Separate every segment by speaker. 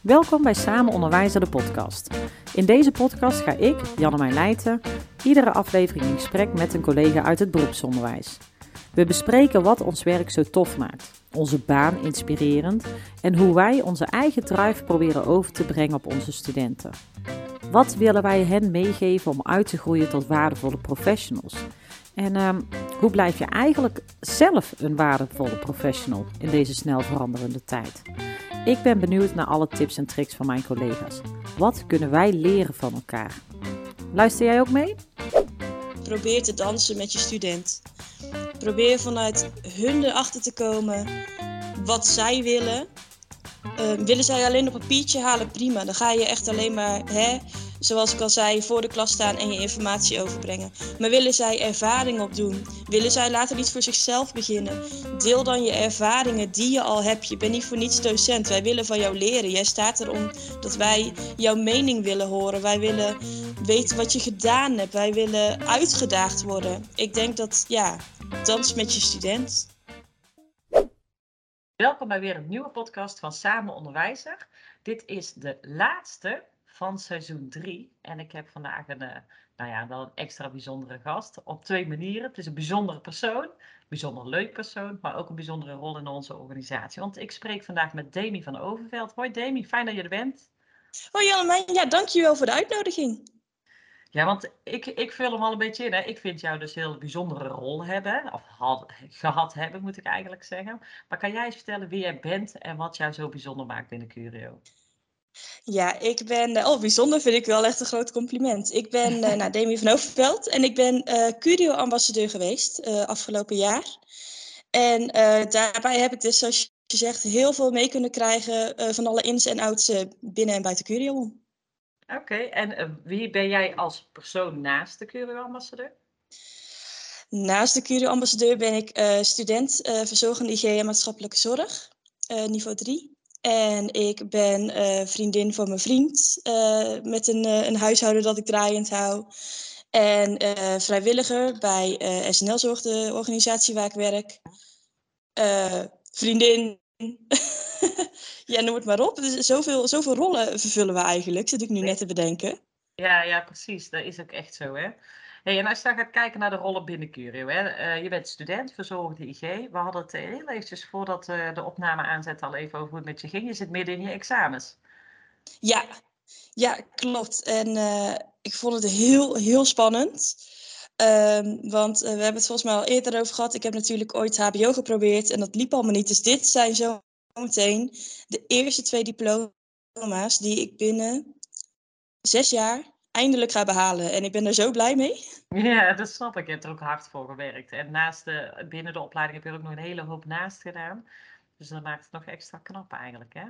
Speaker 1: Welkom bij Samen Onderwijzen de podcast. In deze podcast ga ik, Janne Leijten, iedere aflevering in gesprek met een collega uit het beroepsonderwijs. We bespreken wat ons werk zo tof maakt, onze baan inspirerend en hoe wij onze eigen drive proberen over te brengen op onze studenten. Wat willen wij hen meegeven om uit te groeien tot waardevolle professionals? En ehm, hoe blijf je eigenlijk zelf een waardevolle professional in deze snel veranderende tijd? Ik ben benieuwd naar alle tips en tricks van mijn collega's. Wat kunnen wij leren van elkaar? Luister jij ook mee?
Speaker 2: Probeer te dansen met je student. Probeer vanuit hun erachter te komen wat zij willen. Uh, willen zij alleen op papiertje halen, prima. Dan ga je echt alleen maar hè, zoals ik al zei, voor de klas staan en je informatie overbrengen. Maar willen zij ervaring opdoen? Willen zij later niet voor zichzelf beginnen? Deel dan je ervaringen die je al hebt. Je bent niet voor niets docent. Wij willen van jou leren. Jij staat erom dat wij jouw mening willen horen. Wij willen weten wat je gedaan hebt. Wij willen uitgedaagd worden. Ik denk dat, ja, dans met je student.
Speaker 1: Welkom bij weer een nieuwe podcast van Samen Onderwijzer. Dit is de laatste van seizoen 3. En ik heb vandaag een, uh, nou ja, wel een extra bijzondere gast. Op twee manieren. Het is een bijzondere persoon, een bijzonder leuk persoon, maar ook een bijzondere rol in onze organisatie. Want ik spreek vandaag met Demi van Overveld. Hoi Demi, fijn dat je er bent.
Speaker 2: Hoi Jan, ja, dankjewel voor de uitnodiging.
Speaker 1: Ja, want ik, ik vul hem al een beetje in. Hè. Ik vind jou dus een heel bijzondere rol hebben. Of had, gehad hebben, moet ik eigenlijk zeggen. Maar kan jij eens vertellen wie jij bent en wat jou zo bijzonder maakt binnen Curio?
Speaker 2: Ja, ik ben, eh, oh bijzonder vind ik wel echt een groot compliment. Ik ben uh, nou, Demi van Overveld en ik ben uh, Curio-ambassadeur geweest uh, afgelopen jaar. En daarbij heb ik dus, zoals je zegt, heel veel mee kunnen krijgen van alle ins en outs binnen en buiten Curio.
Speaker 1: Oké, en wie ben jij als persoon naast de Curio-ambassadeur?
Speaker 2: Naast de Curio-ambassadeur ben ik student verzorgende IG en maatschappelijke zorg, niveau 3. En ik ben uh, vriendin van mijn vriend uh, met een, uh, een huishouden dat ik draaiend hou. En vrijwilliger bij SNL Zorg, de organisatie waar ik werk. vriendin. ja, noem het maar op. Dus zoveel, zoveel rollen vervullen we eigenlijk, zit ik nu net te bedenken.
Speaker 1: Ja, ja, precies. Dat is ook echt zo, hè. Hey, en als je dan gaat kijken naar de rollen binnen Curio, hè? Uh, je bent student, verzorgde IG. We hadden het heel eventjes voordat uh, de opname aanzet al even over hoe het met je ging. Je zit midden in je examens.
Speaker 2: Ja, ja klopt. En uh, ik vond het heel, heel spannend. Um, want we hebben het volgens mij al eerder over gehad. Ik heb natuurlijk ooit HBO geprobeerd en dat liep allemaal niet. Dus dit zijn zo meteen de eerste twee diploma's die ik binnen zes jaar eindelijk ga behalen. En ik ben er zo blij mee.
Speaker 1: Ja, dat snap ik. Je hebt er ook hard voor gewerkt. En naast de, binnen de opleiding heb je ook nog een hele hoop naast gedaan. Dus dat maakt het nog extra knap eigenlijk, hè?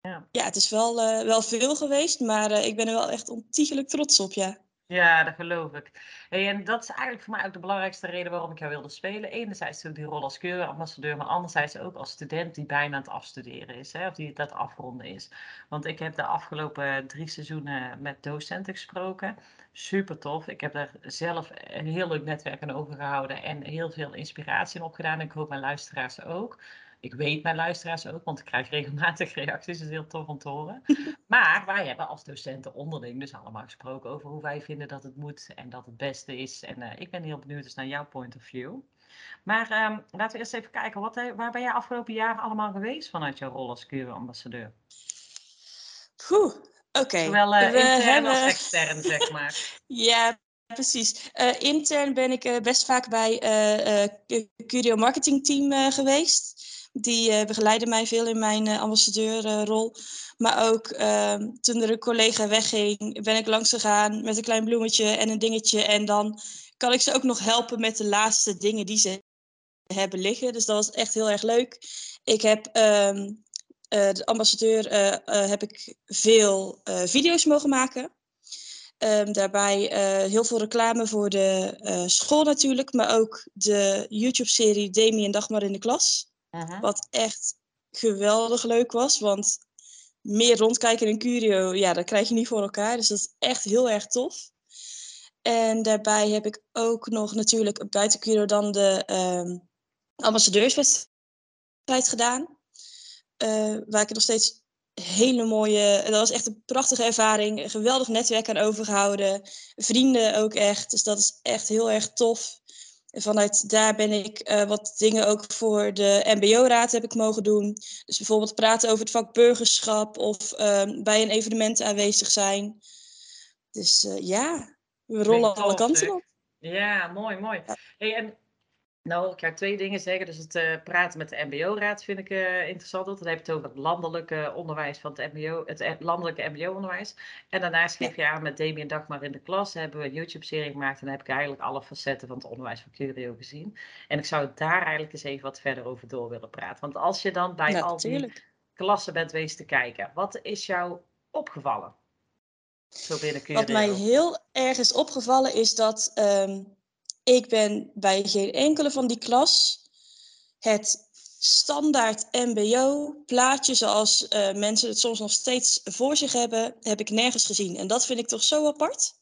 Speaker 2: Ja, ja het is wel, uh, wel veel geweest, maar uh, ik ben er wel echt ontiegelijk trots op, ja.
Speaker 1: Ja, dat geloof ik. En dat is eigenlijk voor mij ook de belangrijkste reden waarom ik jou wilde spelen. Enerzijds die rol als keurambassadeur, maar anderzijds ook als student die bijna aan het afstuderen is, hè, of die dat afronden is. Want ik heb de afgelopen drie seizoenen met docenten gesproken. Super tof. Ik heb daar zelf een heel leuk netwerk aan overgehouden en heel veel inspiratie in opgedaan. Ik hoop mijn luisteraars ook. Ik weet mijn luisteraars ook, want ik krijg regelmatig reacties. Dat is heel tof om te horen. Maar wij hebben als docenten onderling dus allemaal gesproken over hoe wij vinden dat het moet en dat het beste is. En uh, ik ben heel benieuwd dus naar jouw point of view. Maar um, laten we eerst even kijken, wat, waar ben jij afgelopen jaar allemaal geweest vanuit jouw rol als ambassadeur?
Speaker 2: Oeh, oké. Okay.
Speaker 1: Zowel uh, intern hebben... als extern, zeg maar.
Speaker 2: ja, precies. Uh, intern ben ik uh, best vaak bij uh, Curio Marketing Team geweest. Die uh, begeleidde mij veel in mijn uh, ambassadeurrol. maar ook ehm, toen er een collega wegging, ben ik langs gegaan met een klein bloemetje en een dingetje. En dan kan ik ze ook nog helpen met de laatste dingen die ze hebben liggen. Dus dat was echt heel erg leuk. Ik heb uh, de ambassadeur heb ik veel video's mogen maken. Um, daarbij heel veel reclame voor de school natuurlijk, maar ook de YouTube-serie Demi en Dagmar in de klas. Wat echt geweldig leuk was. Want meer rondkijken in Curio, ja, dat krijg je niet voor elkaar. Dus dat is echt heel erg tof. En daarbij heb ik ook nog natuurlijk buiten Curio dan de um, ambassadeurswedstrijd gedaan. Uh, waar ik nog steeds hele mooie, dat was echt een prachtige ervaring. Geweldig netwerk aan overgehouden. Vrienden ook echt. Dus dat is echt heel erg tof. En vanuit daar ben ik uh, wat dingen ook voor de MBO-raad heb ik mogen doen. Dus bijvoorbeeld praten over het vak burgerschap of uh, bij een evenement aanwezig zijn. Dus uh, ja, we rollen alle kanten op.
Speaker 1: Ja, mooi, mooi. Ja. Hey, en nou, ik ga twee dingen zeggen. Dus het uh, praten met de MBO-raad vind ik uh, interessant. Dan heb je het over het landelijke onderwijs van het MBO, het eh, landelijke MBO-onderwijs. En daarnaast geef je aan met Damien Dagmar in de klas. Hebben we een YouTube-serie gemaakt. En dan heb ik eigenlijk alle facetten van het onderwijs van Curio gezien. En ik zou daar eigenlijk eens even wat verder over door willen praten. Want als je dan bij al die klassen bent geweest te kijken, wat is jou opgevallen?
Speaker 2: Zo binnen Curio. Wat mij heel erg is opgevallen is dat. Um ik ben bij geen enkele van die klas het standaard MBO-plaatje, zoals uh, mensen het soms nog steeds voor zich hebben, heb ik nergens gezien. En dat vind ik toch zo apart.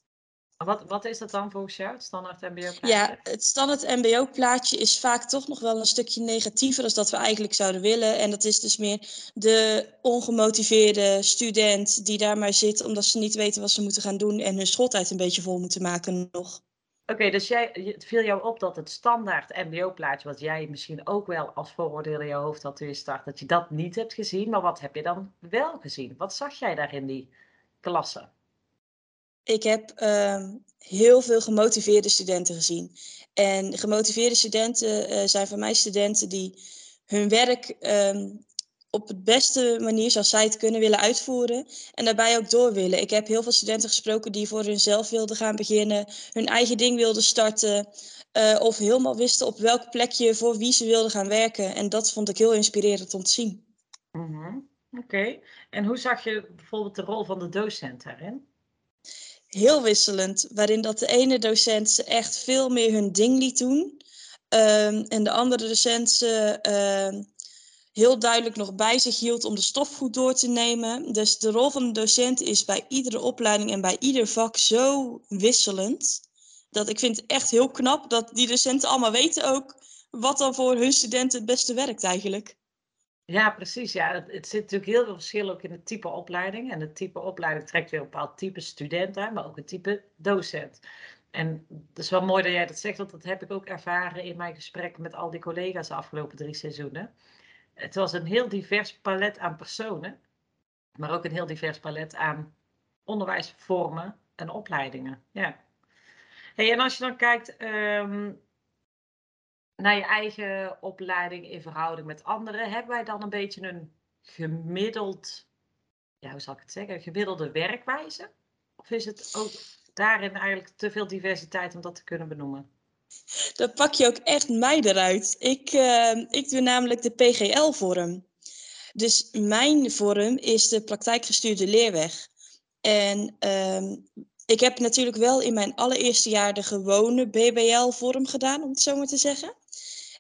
Speaker 1: Wat, wat is dat dan volgens jou, het standaard MBO-plaatje?
Speaker 2: Ja, het standaard MBO-plaatje is vaak toch nog wel een stukje negatiever dan dat we eigenlijk zouden willen. En dat is dus meer de ongemotiveerde student die daar maar zit omdat ze niet weten wat ze moeten gaan doen en hun schooltijd een beetje vol moeten maken nog.
Speaker 1: Oké, dus jij, het viel jou op dat het standaard MBO-plaatje, wat jij misschien ook wel als vooroordeel in je hoofd had toen je start, dat je dat niet hebt gezien. Maar wat heb je dan wel gezien? Wat zag jij daar in die klassen?
Speaker 2: Ik heb uh, heel veel gemotiveerde studenten gezien. En gemotiveerde studenten uh, zijn voor mij studenten die hun werk um, op de beste manier zoals zij het kunnen willen uitvoeren en daarbij ook door willen. Ik heb heel veel studenten gesproken die voor hunzelf wilden gaan beginnen, hun eigen ding wilden starten uh, of helemaal wisten op welk plekje voor wie ze wilden gaan werken. En dat vond ik heel inspirerend om te zien.
Speaker 1: Mm -hmm. Oké, okay. en hoe zag je bijvoorbeeld de rol van de docent daarin?
Speaker 2: Heel wisselend, waarin dat de ene docent echt veel meer hun ding liet doen. Um, en de andere docent uh, heel duidelijk nog bij zich hield om de stof goed door te nemen. Dus de rol van de docent is bij iedere opleiding en bij ieder vak zo wisselend. Dat ik vind het echt heel knap dat die docenten allemaal weten ook wat dan voor hun studenten het beste werkt eigenlijk.
Speaker 1: Ja, precies. Ja, het, zit natuurlijk heel veel verschil ook in het type opleiding. En het type opleiding trekt weer een bepaald type student aan, maar ook het type docent. En het is wel mooi dat jij dat zegt, want dat heb ik ook ervaren in mijn gesprekken met al die collega's de afgelopen drie seizoenen het was een heel divers palet aan personen, maar ook een heel divers palet aan onderwijsvormen en opleidingen. Ja. Hey, en als je dan kijkt um, naar je eigen opleiding in verhouding met anderen, hebben wij dan een beetje een gemiddeld, ja, hoe zal ik het zeggen, gemiddelde werkwijze? Of is het ook daarin eigenlijk te veel diversiteit om dat te kunnen benoemen?
Speaker 2: Dan pak je ook echt mij eruit. Ik, uh, ik doe namelijk de PGL-vorm. Dus mijn vorm is de praktijkgestuurde leerweg. En uh, ik heb natuurlijk wel in mijn allereerste jaar de gewone BBL-vorm gedaan, om het zo maar te zeggen.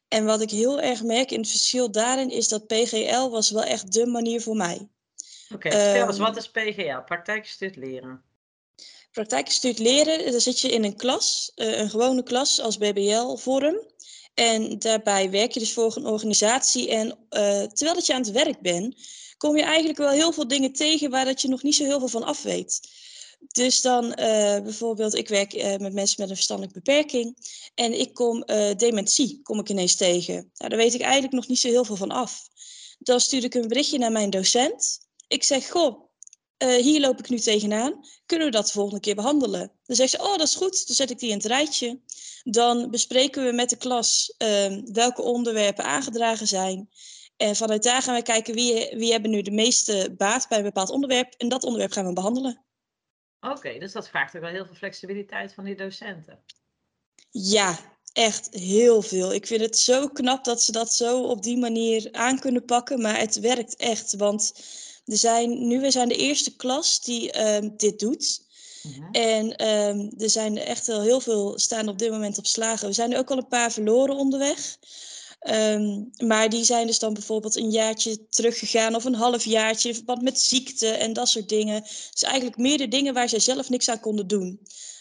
Speaker 2: En wat ik heel erg merk in het verschil daarin is dat PGL was wel echt de manier voor mij.
Speaker 1: Oké, okay, um, wat is PGL? Praktijkgestuurd leren.
Speaker 2: Praktijkgestuurd leren, dan zit je in een klas, uh, een gewone klas als BBL-vorm. En daarbij werk je dus voor een organisatie. En uh, terwijl dat je aan het werk bent, kom je eigenlijk wel heel veel dingen tegen waar dat je nog niet zo heel veel van af weet. Dus dan uh, bijvoorbeeld, ik werk met mensen met een verstandelijke beperking. En ik kom dementie, kom ik ineens tegen. Nou, daar weet ik eigenlijk nog niet zo heel veel van af. Dan stuur ik een berichtje naar mijn docent. Ik zeg, goh, uh, hier loop ik nu tegenaan. Kunnen we dat de volgende keer behandelen? Dan zegt ze, oh, dat is goed. Dan zet ik die in het rijtje. Dan bespreken we met de klas uh, welke onderwerpen aangedragen zijn. En vanuit daar gaan we kijken wie, wie hebben nu de meeste baat bij een bepaald onderwerp. En dat onderwerp gaan we behandelen.
Speaker 1: Oké, dus dat vraagt ook wel heel veel flexibiliteit van die docenten.
Speaker 2: Ja, echt heel veel. Ik vind het zo knap dat ze dat zo op die manier aan kunnen pakken. Maar het werkt echt, want er zijn, nu we zijn de eerste klas die um, dit doet. Mhm. En um, er zijn echt wel heel veel staan op dit moment op slagen. We zijn er ook al een paar verloren onderweg. Um, maar die zijn dus dan bijvoorbeeld een jaartje teruggegaan of een half jaartje in verband met ziekte en dat soort dingen. Dus eigenlijk meer de dingen waar zij zelf niks aan konden doen.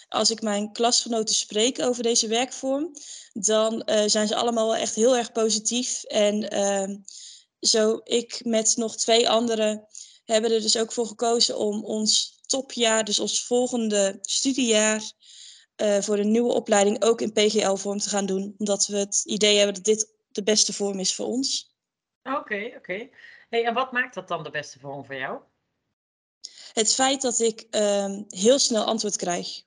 Speaker 2: Als ik mijn klasgenoten spreek over deze werkvorm, dan uh, zijn ze allemaal wel echt heel erg positief. En uh, zo ik met nog twee anderen hebben er dus ook voor gekozen om ons topjaar, dus ons volgende studiejaar, uh, voor een nieuwe opleiding ook in PGL-vorm te gaan doen. Omdat we het idee hebben dat dit de beste vorm is voor ons.
Speaker 1: Oké, oké. Hey, en wat maakt dat dan de beste vorm voor jou?
Speaker 2: Het feit dat ik uh, heel snel antwoord krijg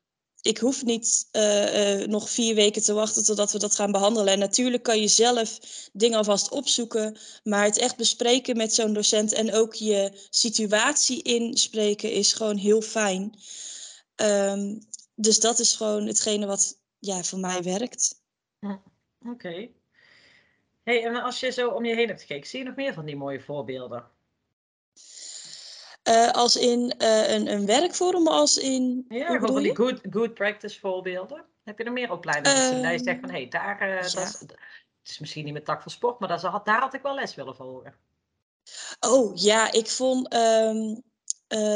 Speaker 2: ik hoef niet uh, uh, nog vier weken te wachten totdat we dat gaan behandelen. En natuurlijk kan je zelf dingen alvast opzoeken, maar het echt bespreken met zo'n docent en ook je situatie inspreken is gewoon heel fijn. Um, dus dat is gewoon hetgene wat ja, voor mij werkt.
Speaker 1: Oké. Hey, en als je zo om je heen hebt gekeken, zie je nog meer van die mooie voorbeelden?
Speaker 2: Uh, als in uh, een, een werkvorm, als in.
Speaker 1: Ja, van die good, good practice voorbeelden. Heb je er meer opleidingen gezien? Uh, dat je zegt van hé, hey, daar. Eh, ja. dat is, het is misschien niet met tak van sport, maar daar, daar had ik wel les willen volgen.
Speaker 2: Oh ja, ik vond um,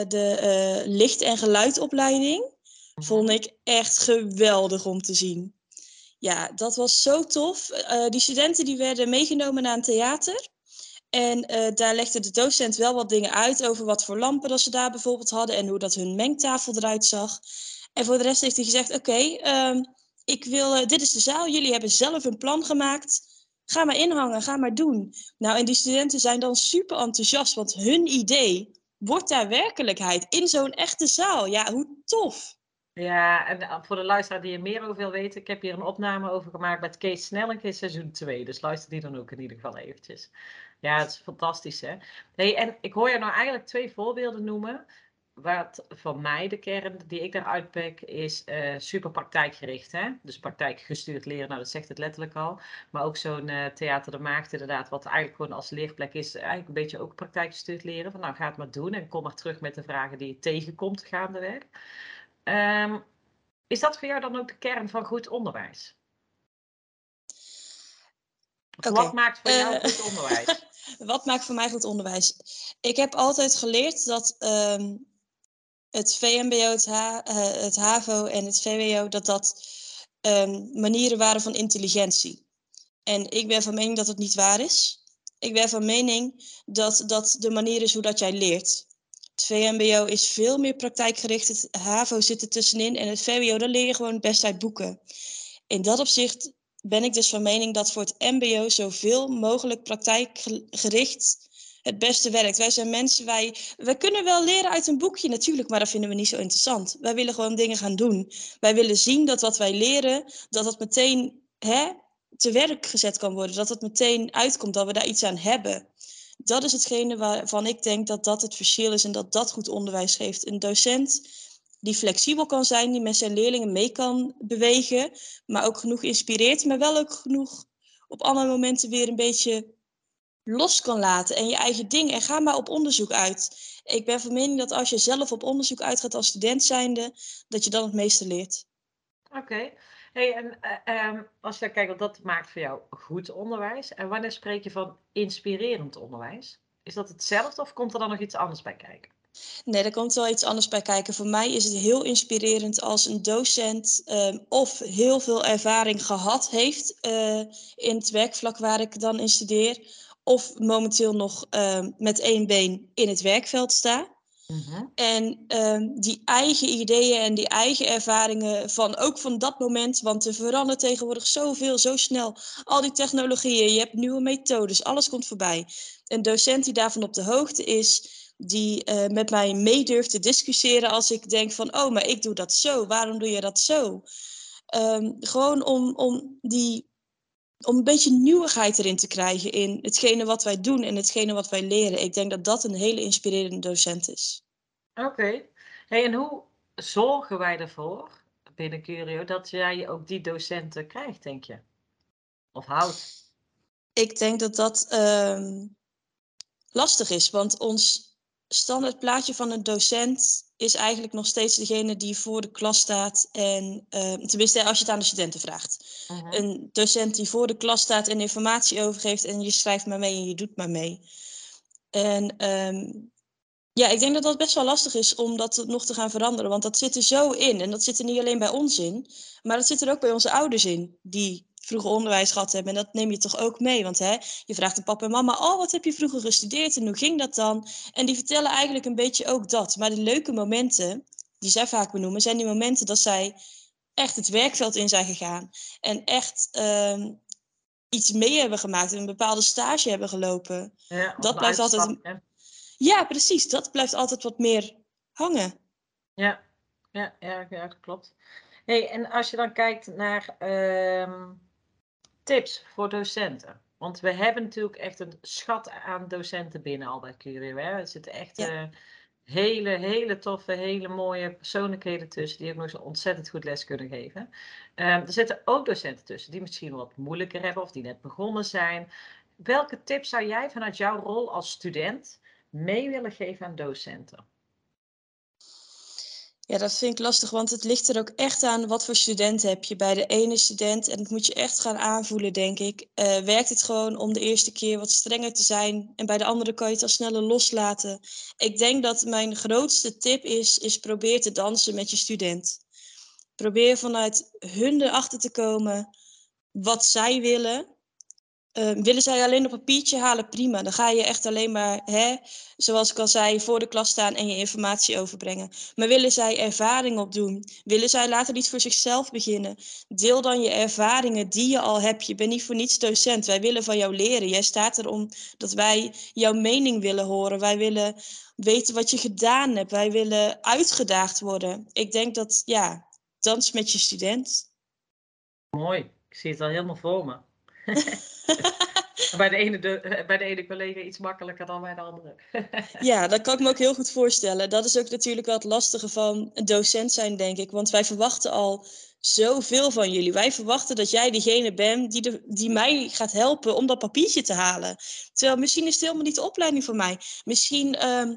Speaker 2: de licht- en geluidopleiding. Mm. Vond ik echt geweldig om te zien. Ja, dat was zo tof. die studenten die werden meegenomen naar een theater. En uh, daar legde de docent wel wat dingen uit over wat voor lampen dat ze daar bijvoorbeeld hadden en hoe dat hun mengtafel eruit zag. En voor de rest heeft hij gezegd: Oké, um, ik wil, uh, dit is de zaal, jullie hebben zelf een plan gemaakt. Ga maar inhangen, ga maar doen. Nou, en die studenten zijn dan super enthousiast, want hun idee wordt daar werkelijkheid in zo'n echte zaal. Ja, hoe tof!
Speaker 1: Ja, en eh, voor de luisteraar die er meer over wil weten, ik heb hier een opname over gemaakt met Kees Snellink in seizoen 2. Dus luister die dan ook in ieder geval eventjes. Ja, het is fantastisch hè. En ik hoor je nou eigenlijk twee voorbeelden noemen. Wat voor mij de kern die ik daaruit pik is uh, super praktijkgericht. Hè? Dus praktijkgestuurd leren, nou dat zegt het letterlijk al. Maar ook zo'n uh, Theater de Maagd inderdaad, wat eigenlijk gewoon als leerplek is. Eigenlijk een beetje ook praktijkgestuurd leren. Van nou ga het maar doen en kom maar terug met de vragen die je tegenkomt gaandeweg. Um, is dat voor jou dan ook de kern van goed onderwijs? Okay. Wat maakt voor jou uh, goed onderwijs?
Speaker 2: Wat maakt voor mij goed onderwijs? Ik heb altijd geleerd dat um, het VMBO, het, HAVO en het VWO, dat dat um, manieren waren van intelligentie. En ik ben van mening dat het niet waar is. Ik ben van mening dat dat de manier is hoe dat jij leert. Het VMBO is veel meer praktijkgericht. Het HAVO zit er tussenin. En het VWO, daar leer je gewoon best uit boeken. In dat opzicht ben ik dus van mening dat voor het MBO zoveel mogelijk praktijkgericht het beste werkt. Wij zijn mensen, wij, wij kunnen wel leren uit een boekje natuurlijk, maar dat vinden we niet zo interessant. Wij willen gewoon dingen gaan doen. Wij willen zien dat wat wij leren, dat dat meteen hè, te werk gezet kan worden. Dat het meteen uitkomt, dat we daar iets aan hebben. Dat is hetgene waarvan ik denk dat dat het verschil is en dat dat goed onderwijs geeft. Een docent die flexibel kan zijn, die met zijn leerlingen mee kan bewegen, maar ook genoeg inspireert, maar wel ook genoeg op andere momenten weer een beetje los kan laten en je eigen ding. En ga maar op onderzoek uit. Ik ben van mening dat als je zelf op onderzoek uitgaat als student zijnde, dat je dan het meeste leert.
Speaker 1: Oké. Hey, en uh, als je kijkt, wat dat maakt voor jou goed onderwijs. En wanneer spreek je van inspirerend onderwijs? Is dat hetzelfde of komt er dan nog iets anders bij kijken?
Speaker 2: Nee, er komt wel iets anders bij kijken. Voor mij is het heel inspirerend als een docent uh, of heel veel ervaring gehad heeft uh, in het werkvlak waar ik dan in studeer, of momenteel nog uh, met één been in het werkveld sta. Mm-hmm. En ehm, die eigen ideeën en die eigen ervaringen van ook van dat moment, want er verandert tegenwoordig zoveel, zo snel. Al die technologieën, je hebt nieuwe methodes, alles komt voorbij. Een docent die daarvan op de hoogte is, die uh, met mij mee durft te discussiëren als ik denk van, oh, maar ik doe dat zo, waarom doe je dat zo? Um, gewoon om, om, die, om een beetje nieuwigheid erin te krijgen in hetgene wat wij doen en hetgene wat wij leren. Ik denk dat dat een hele inspirerende docent is.
Speaker 1: Oké. Okay. Hey, en hoe zorgen wij ervoor binnen Curio dat jij ook die docenten krijgt, denk je? Of houdt?
Speaker 2: Ik denk dat dat um, lastig is, want ons standaard plaatje van een docent is eigenlijk nog steeds degene die voor de klas staat. En uh, tenminste, als je het aan de studenten vraagt. Uh -huh. Een docent die voor de klas staat en informatie overgeeft en je schrijft maar mee en je doet maar mee. En um, ja, ik denk dat dat best wel lastig is om dat nog te gaan veranderen. Want dat zit er zo in. En dat zit er niet alleen bij ons in, maar dat zit er ook bij onze ouders in. Die vroeger onderwijs gehad hebben. En dat neem je toch ook mee. Want hè, je vraagt aan papa en mama, oh, wat heb je vroeger gestudeerd en hoe ging dat dan? En die vertellen eigenlijk een beetje ook dat. Maar de leuke momenten, die zij vaak benoemen, zijn die momenten dat zij echt het werkveld in zijn gegaan. En echt ehm, iets mee hebben gemaakt, een bepaalde stage hebben gelopen.
Speaker 1: Ja,
Speaker 2: dat blijft altijd. Ja, precies. Dat blijft altijd wat meer hangen.
Speaker 1: Ja, ja, ja, ja klopt. Hey, en als je dan kijkt naar ehm, tips voor docenten. Want we hebben natuurlijk echt een schat aan docenten binnen al bij Curio. Hè? Er zitten echt eh, hele, hele toffe, hele mooie persoonlijkheden tussen. Die ook nog zo ontzettend goed les kunnen geven. Um, er zitten ook docenten tussen die misschien wat moeilijker hebben of die net begonnen zijn. Welke tips zou jij vanuit jouw rol als student mee willen geven aan docenten?
Speaker 2: Ja, dat vind ik lastig, want het ligt er ook echt aan wat voor student heb je. Bij de ene student, en dat moet je echt gaan aanvoelen, denk ik, uh, werkt het gewoon om de eerste keer wat strenger te zijn. En bij de andere kan je het al sneller loslaten. Ik denk dat mijn grootste tip is, is probeer te dansen met je student. Probeer vanuit hun erachter te komen wat zij willen Ehm, willen zij alleen op papiertje halen, prima. Dan ga je echt alleen maar, hè, zoals ik al zei, voor de klas staan en je informatie overbrengen. Maar willen zij ervaring opdoen? Willen zij later iets voor zichzelf beginnen? Deel dan je ervaringen die je al hebt. Je bent niet voor niets docent. Wij willen van jou leren. Jij staat er om dat wij jouw mening willen horen. Wij willen weten wat je gedaan hebt. Wij willen uitgedaagd worden. Ik denk dat, ja, dans met je student.
Speaker 1: Mooi. Ik zie het al helemaal voor me. Bij, de ene de, bij de ene collega iets makkelijker dan bij de andere.
Speaker 2: ja, dat kan ik me ook heel goed voorstellen. Dat is ook natuurlijk wel het lastige van een docent zijn, denk ik. Want wij verwachten al zoveel van jullie. Wij verwachten dat jij degene bent die, de, die mij gaat helpen om dat papiertje te halen. Terwijl misschien is het helemaal niet de opleiding voor mij. Misschien ehm,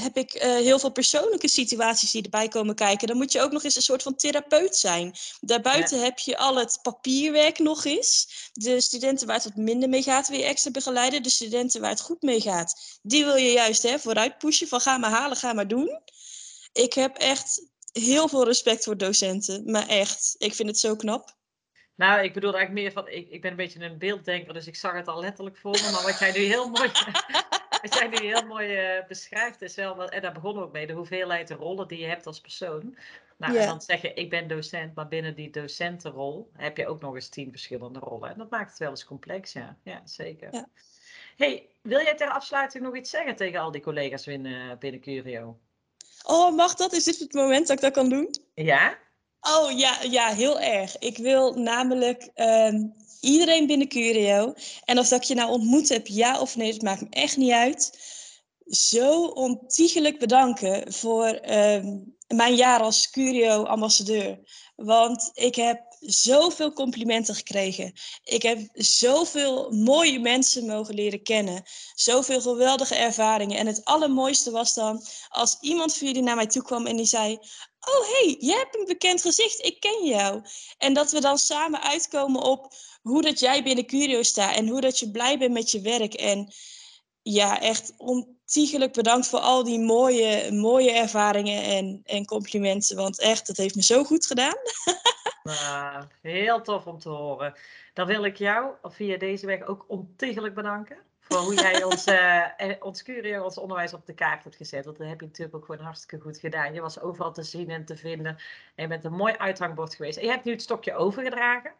Speaker 2: heb ik uh, heel veel persoonlijke situaties die erbij komen kijken. Dan moet je ook nog eens een soort van therapeut zijn. Daarbuiten heb je al het papierwerk nog eens. De studenten waar het wat minder mee gaat, weer extra begeleiden. De studenten waar het goed mee gaat, die wil je juist hè, vooruit pushen. Van ga maar halen, ga maar doen. Ik heb echt heel veel respect voor docenten. Maar echt, ik vind het zo knap.
Speaker 1: Nou, ik bedoel eigenlijk meer van, ik, ik ben een beetje een beelddenker, dus ik zag het al letterlijk voor me. Maar wat jij nu heel mooi, wat jij nu heel mooi uh, beschrijft, is wel, en daar begonnen we ook mee, de hoeveelheid rollen die je hebt als persoon. Nou, en dan zeg je, ik ben docent, maar binnen die docentenrol heb je ook nog eens tien verschillende rollen. En dat maakt het wel eens complex, ja. Ja, zeker. Ja. hey, wil jij ter afsluiting nog iets zeggen tegen al die collega's binnen, binnen Curio?
Speaker 2: Oh, mag dat? Is dit het moment dat ik dat kan doen?
Speaker 1: Ja?
Speaker 2: Oh ja, ja, heel erg. Ik wil namelijk ehm, iedereen binnen Curio, en of dat ik je nou ontmoet heb, ja of nee, dat maakt me echt niet uit, zo ontiegelijk bedanken voor ehm, mijn jaar als Curio-ambassadeur. Want ik heb zoveel complimenten gekregen. Ik heb zoveel mooie mensen mogen leren kennen. Zoveel geweldige ervaringen. En het allermooiste was dan als iemand van jullie naar mij toe kwam en die zei: Oh, hey, jij hebt een bekend gezicht, ik ken jou. En dat we dan samen uitkomen op hoe dat jij binnen Curio staat en hoe dat je blij bent met je werk. En ja, echt ontiegelijk bedankt voor al die mooie, mooie ervaringen en, en complimenten. Want echt, het heeft me zo goed gedaan.
Speaker 1: Nou, heel tof om te horen. Dan wil ik jou via deze weg ook ontiegelijk bedanken. Voor hoe jij ons, uh, ons curio, ons onderwijs op de kaart hebt gezet. Want dat heb je natuurlijk ook gewoon hartstikke goed gedaan. Je was overal te zien en te vinden. En met een mooi uithangbord geweest. En je hebt nu het stokje overgedragen.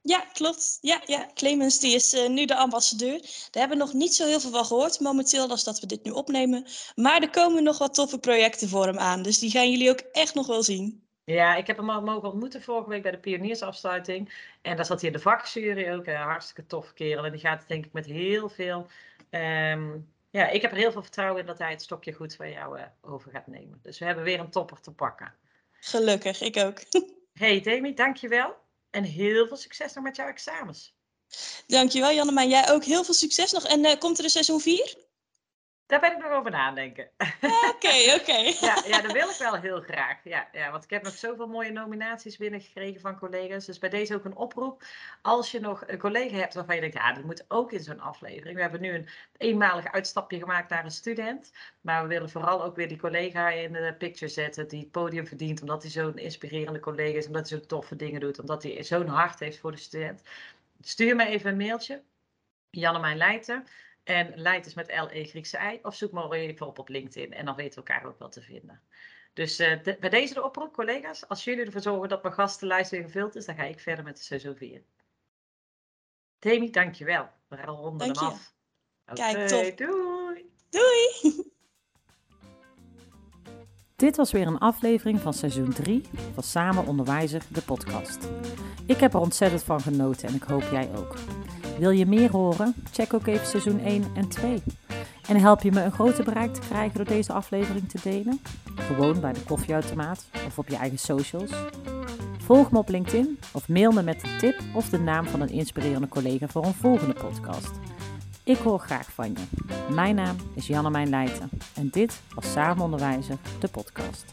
Speaker 2: Ja, klopt. Ja, ja. Clemens die is uh, nu de ambassadeur. Daar hebben we nog niet zo heel veel van gehoord momenteel, als dat we dit nu opnemen. Maar er komen nog wat toffe projecten voor hem aan. Dus die gaan jullie ook echt nog wel zien.
Speaker 1: Ja, ik heb hem al mogen ontmoeten vorige week bij de pioniersafsluiting. En daar zat hij in de vakjury ook. Een hartstikke tof kerel. En die gaat denk ik met heel veel... Um, ja, ik heb er heel veel vertrouwen in dat hij het stokje goed van jou uh, over gaat nemen. Dus we hebben weer een topper te pakken.
Speaker 2: Gelukkig, ik ook.
Speaker 1: hey Demi, dankjewel. En heel veel succes nog met jouw examens.
Speaker 2: Dankjewel Janne, maar jij ook heel veel succes nog. En uh, komt er een seizoen 4?
Speaker 1: Daar ben ik nog over nadenken.
Speaker 2: Oké, oké.
Speaker 1: ja, ja, dat wil ik wel heel graag. Ja, ja, want ik heb nog zoveel mooie nominaties binnengekregen van collega's. Dus bij deze ook een oproep. Als je nog een collega hebt waarvan je denkt, ja, dat moet ook in zo'n aflevering. We hebben nu een eenmalig uitstapje gemaakt naar een student. Maar we willen vooral ook weer die collega in de picture zetten die het podium verdient. Omdat hij zo'n inspirerende collega is, omdat hij zo'n toffe dingen doet. Omdat hij zo'n hart heeft voor de student.
Speaker 3: stuur me even een mailtje. Jannemijn Leijten. En Leijten is met L-E Griekse I. Of zoek me even op op LinkedIn. En dan weten we elkaar ook wel te vinden. Dus uh, de, bij deze de oproep, collega's. Als jullie ervoor zorgen dat mijn gastenlijst weer gevuld is, dan ga ik verder met de seizoen 4. Demi, dankjewel. We ronden hem af.
Speaker 2: Okay, Kijk, top.
Speaker 3: Doei.
Speaker 2: Doei.
Speaker 1: Dit was weer een aflevering van seizoen 3 van Samen Onderwijzer, de podcast. Ik heb er ontzettend van genoten en ik hoop jij ook. Wil je meer horen? Check ook even seizoen 1 en 2. En help je me een groter bereik te krijgen door deze aflevering te delen? Gewoon bij de koffieautomaat of op je eigen socials. Volg me op LinkedIn of mail me met een tip of de naam van een inspirerende collega voor een volgende podcast. Ik hoor graag van je. Mijn naam is Jannemijn Leijten en dit was Samen Onderwijzer, de podcast.